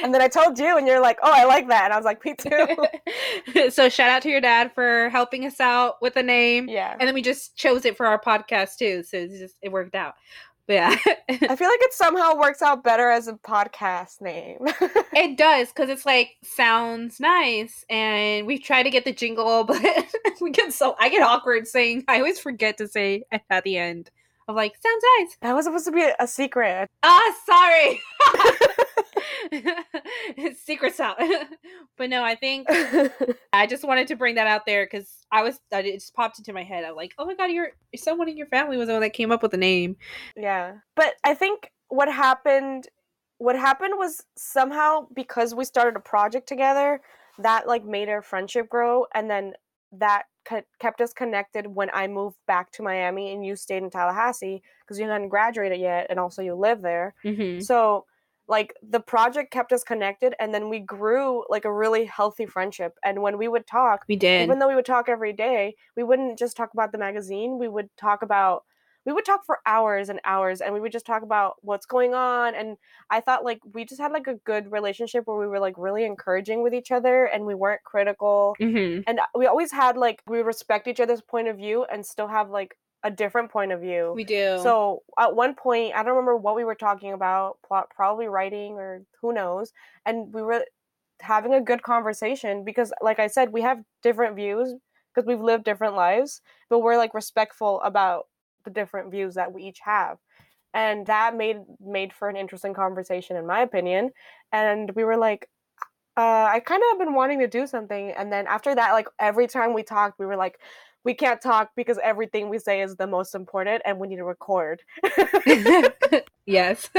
and then i told you and you're like oh i like that and i was like me too so shout out to your dad for helping us out with the name. yeah And then we just chose it for our podcast too. So it's just it worked out. But yeah. i feel like it somehow works out better as a podcast name it does because it's like sounds nice and we try to get the jingle, but we get so I get awkward saying I always forget to say at the end of like sounds nice. that was supposed to be a, a secret Ah, sorry. Secrets out. but no, I think I just wanted to bring that out there because I was it just popped into my head. I'm like, oh my god, your someone in your family was the one that came up with the name. Yeah. But I think what happened what happened was somehow because we started a project together, that like made our friendship grow and then that kept us connected when I moved back to Miami and you stayed in Tallahassee because you hadn't graduated yet and also you live there. Mm-hmm. So like the project kept us connected and then we grew like a really healthy friendship and when we would talk We did. even though we would talk every day, we wouldn't just talk about the magazine. We would talk about we would talk for hours and hours and we would just talk about what's going on and I thought like we just had like a good relationship where we were like really encouraging with each other and we weren't critical mm-hmm. and we always had like we respect each other's point of view and still have like a different point of view. We do. So at one point, I don't remember what we were talking about, plot, probably writing or who knows, and we were having a good conversation because like I said, we have different views because we've lived different lives, but we're like respectful about the different views that we each have. And that made made for an interesting conversation in my opinion. And we were like, uh, I kind of have been wanting to do something. And then after that, like every time we talked, we were like, we can't talk because everything we say is the most important and we need to record. yes.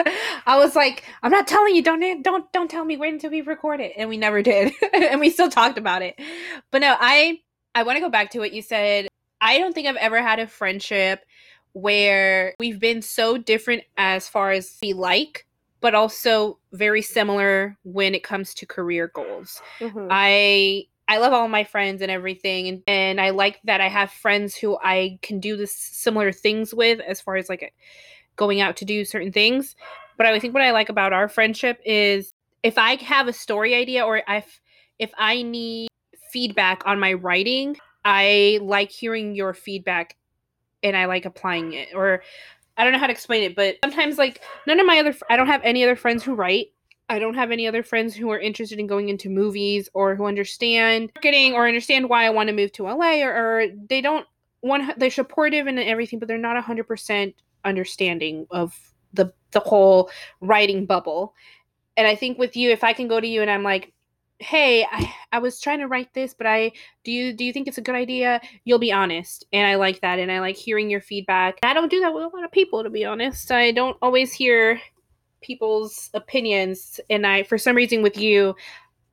I was like, I'm not telling you, don't don't don't tell me when to be recorded. And we never did. and we still talked about it. But no, I I want to go back to what you said. I don't think I've ever had a friendship where we've been so different as far as we like but also very similar when it comes to career goals. Mm-hmm. I I love all my friends and everything and, and I like that I have friends who I can do this similar things with as far as like going out to do certain things. But I think what I like about our friendship is if I have a story idea or if if I need feedback on my writing, I like hearing your feedback and I like applying it or I don't know how to explain it, but sometimes like none of my other I don't have any other friends who write. I don't have any other friends who are interested in going into movies or who understand marketing or understand why I want to move to LA or, or they don't want they're supportive and everything, but they're not 100% understanding of the the whole writing bubble. And I think with you if I can go to you and I'm like hey I, I was trying to write this but i do you do you think it's a good idea? You'll be honest. And i like that. And i like hearing your feedback. I don't do that with a lot of people to be honest. I don't always hear people's opinions and i for some reason with you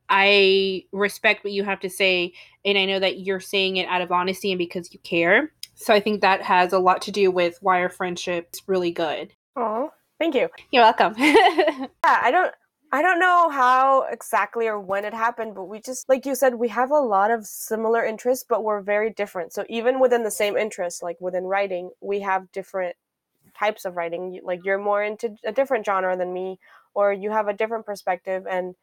i respect what you have to say and i know that you're saying it out of honesty and because you care. So i think that has a lot to do with why our friendship's really good. Oh thank you. You're welcome. Yeah i don't I don't know how exactly or when it happened, but we just, like you said, we have a lot of similar interests, but we're very different. So even within the same interests, like within writing, we have different types of writing. Like you're more into a different genre than me, or you have a different perspective. And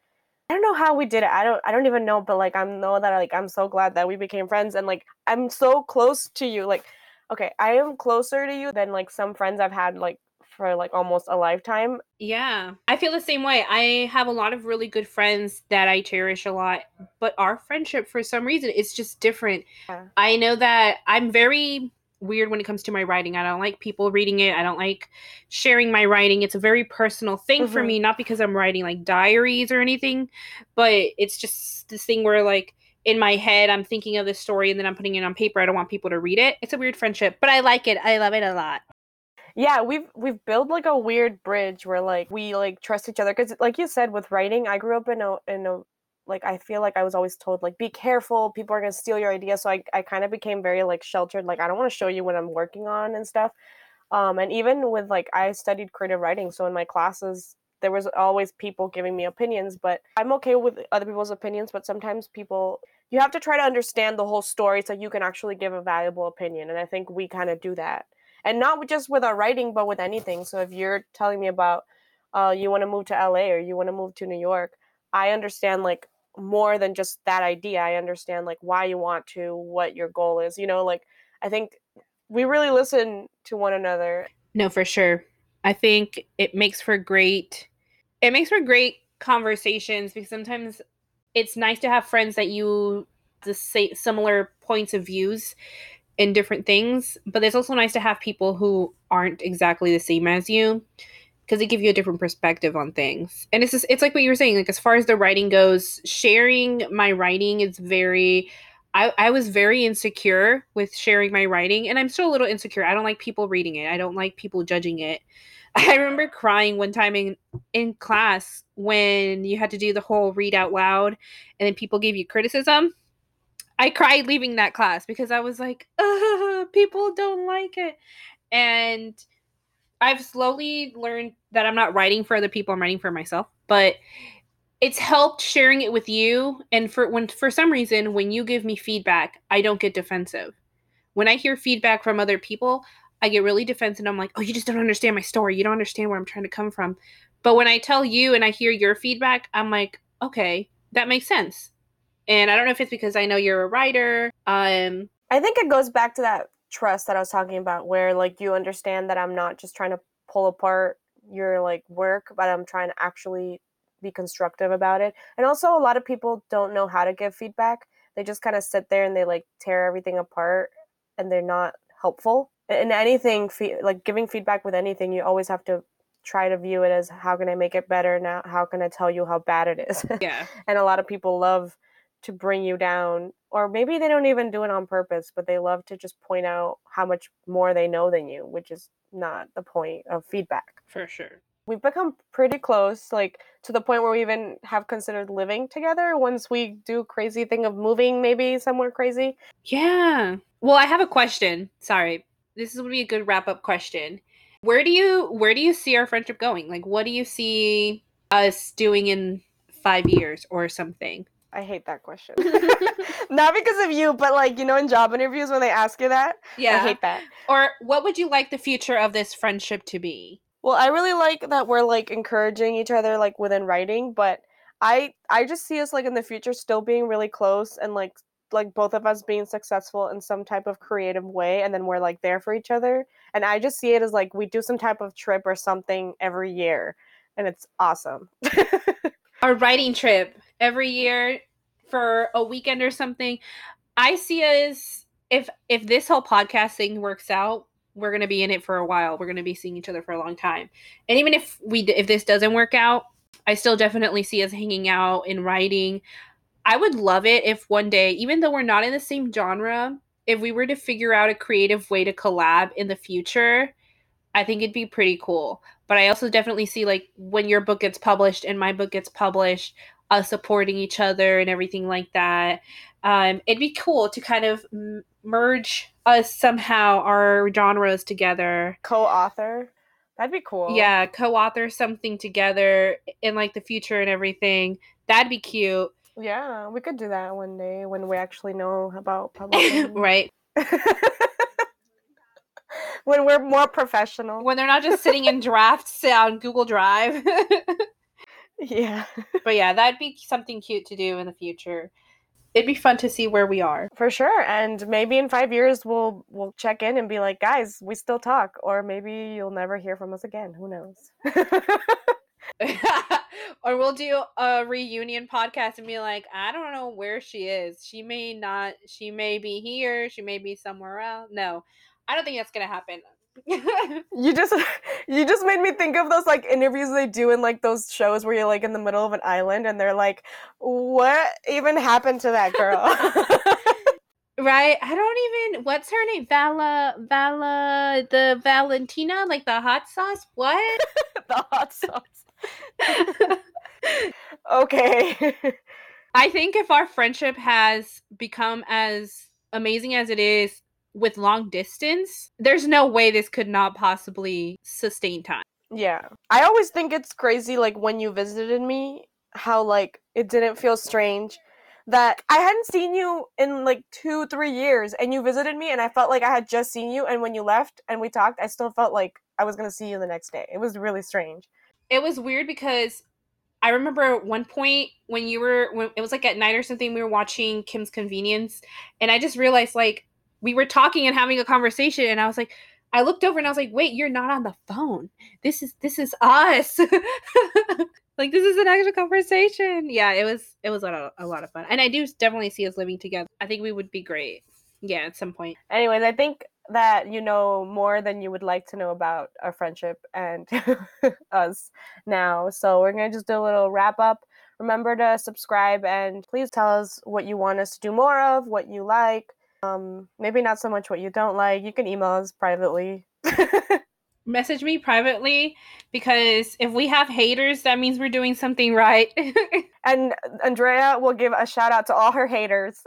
I don't know how we did it. I don't. I don't even know. But like, I know that like I'm so glad that we became friends, and like I'm so close to you. Like, okay, I am closer to you than like some friends I've had like for like almost a lifetime. Yeah. I feel the same way. I have a lot of really good friends that I cherish a lot, but our friendship for some reason it's just different. Yeah. I know that I'm very weird when it comes to my writing. I don't like people reading it. I don't like sharing my writing. It's a very personal thing mm-hmm. for me, not because I'm writing like diaries or anything, but it's just this thing where like in my head I'm thinking of this story and then I'm putting it on paper. I don't want people to read it. It's a weird friendship, but I like it. I love it a lot yeah we've we've built like a weird bridge where like we like trust each other because like you said with writing i grew up in a in a like i feel like i was always told like be careful people are to steal your idea. So i, I kind of became very like sheltered like i don't want to show you what i'm working on and stuff. Um and even with like i studied creative writing so in my classes there was always people giving me opinions but i'm okay with other people's opinions but sometimes people you have to try to understand the whole story so you can actually give a valuable opinion and i think we kind of do that. And not just with our writing but with anything. So if you're telling me about uh, you want to move to la or you want to move to new york i understand like more than just that idea i understand like why you want to what your goal is you know like i think we really listen to one another. No for sure. I think it makes for great it makes for great conversations because sometimes it's nice to have friends that you the same similar points of views in different things, but it's also nice to have people who aren't exactly the same as you because they give you a different perspective on things. And it's just, it's like what you were saying, like as far as the writing goes, sharing my writing is very I, I was very insecure with sharing my writing and I'm still a little insecure. I don't like people reading it. I don't like people judging it. I remember crying one time in in class when you had to do the whole read out loud and then people gave you criticism I cried leaving that class because I was like, people don't like it. And I've slowly learned that I'm not writing for other people, I'm writing for myself. But it's helped sharing it with you. And for when for some reason, when you give me feedback, I don't get defensive. When I hear feedback from other people, I get really defensive. I'm like, oh, you just don't understand my story. You don't understand where I'm trying to come from. But when I tell you and I hear your feedback, I'm like, okay, that makes sense and I don't know if it's because I know you're a writer. Um, I think it goes back to that trust that I was talking about, where like you understand that I'm not just trying to pull apart your like work, but I'm trying to actually be constructive about it. And also, a lot of people don't know how to give feedback. They just kind of sit there and they like tear everything apart, and they're not helpful. In anything, like giving feedback with anything, you always have to try to view it as how can I make it better now? How can I tell you how bad it is? Yeah. and a lot of people love to bring you down or maybe they don't even do it on purpose but they love to just point out how much more they know than you which is not the point of feedback. For sure. We've become pretty close like to the point where we even have considered living together once we do crazy thing of moving maybe somewhere crazy. Yeah. Well i have a question. Sorry. This would be a good wrap up question. Where do you where do you see our friendship going? Like what do you see us doing in five years or something I hate that question. Not because of you, but like, you know, in job interviews when they ask you that. Yeah. I hate that. Or what would you like the future of this friendship to be? Well, I really like that we're like encouraging each other like within writing, but I I just see us like in the future still being really close and like like both of us being successful in some type of creative way and then we're like there for each other. And I just see it as like we do some type of trip or something every year and it's awesome. Our writing trip every year for a weekend or something. I see us if if this whole podcast thing works out, we're to be in it for a while. We're to be seeing each other for a long time. And even if we if this doesn't work out, I still definitely see us hanging out and writing. I would love it if one day, even though we're not in the same genre, if we were to figure out a creative way to collab in the future, I think it'd be pretty cool. But I also definitely see like when your book gets published and my book gets published, us supporting each other and everything like that. Um, it'd be cool to kind of m- merge us somehow our genres together. Co-author. That'd be cool. Yeah, co-author something together in like the future and everything. That'd be cute. Yeah, we could do that one day when we actually know about publishing. right. when we're more professional. When they're not just sitting in drafts on Google Drive. Yeah. but yeah, that'd be something cute to do in the future. It'd be fun to see where we are. For sure. And maybe in 5 years we'll we'll check in and be like, "Guys, we still talk." Or maybe you'll never hear from us again. Who knows? or we'll do a reunion podcast and be like, I don't know where she is. She may not, she may be here, she may be somewhere else. No, I don't think that's going to happen. you just you just made me think of those like interviews they do in like those shows where you're like in the middle of an island and they're like what even happened to that girl? Right? I don't even what's her name? Vala vala the valentina like the hot sauce? What? The hot sauce. Okay. I think if our friendship has become as amazing as it is with long distance, there's no way this could not possibly sustain time. Yeah. I always think it's crazy like when you visited me how like it didn't feel strange that I hadn't seen you in like 2 3 years and you visited me and I felt like I had just seen you and when you left and we talked I still felt like I was going to see you the next day. It was really strange. It was weird because I remember one point when you were when it was like at night or something we were watching Kim's Convenience and I just realized like we were talking and having a conversation and I was like I looked over and I was like, "Wait, you're not on the phone. This is this is us." like this is an actual conversation. Yeah, it was it was a lot, a lot of fun. And I do definitely see us living together. I think we would be great. Yeah, at some point. Anyways, I think that you know more than you would like to know about our friendship and us now. So we're to just do a little wrap up. Remember to subscribe and please tell us what you want us to do more of, what you like um, maybe not so much what you don't like. You can email us privately. Message me privately because if we have haters, that means we're doing something right. and Andrea will give a shout out to all her haters.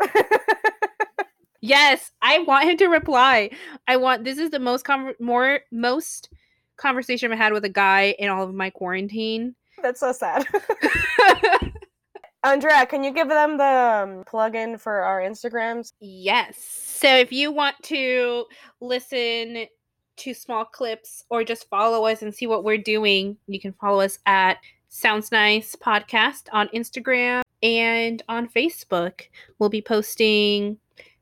yes, I want him to reply. I want this is the most con- more most conversation I had with a guy in all of my quarantine. That's so sad. Andrea, can you give them the um, plug-in for our Instagrams? Yes. So if you want to listen to small clips or just follow us and see what we're doing, you can follow us at Sounds Nice Podcast on Instagram and on Facebook. We'll be posting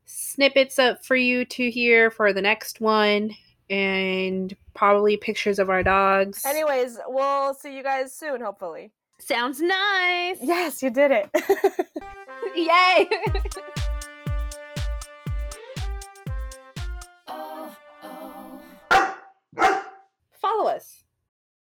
snippets up for you to hear for the next one and probably pictures of our dogs. Anyways, we'll see you guys soon, hopefully. Sounds nice. Yes, you did it. Yay. Follow us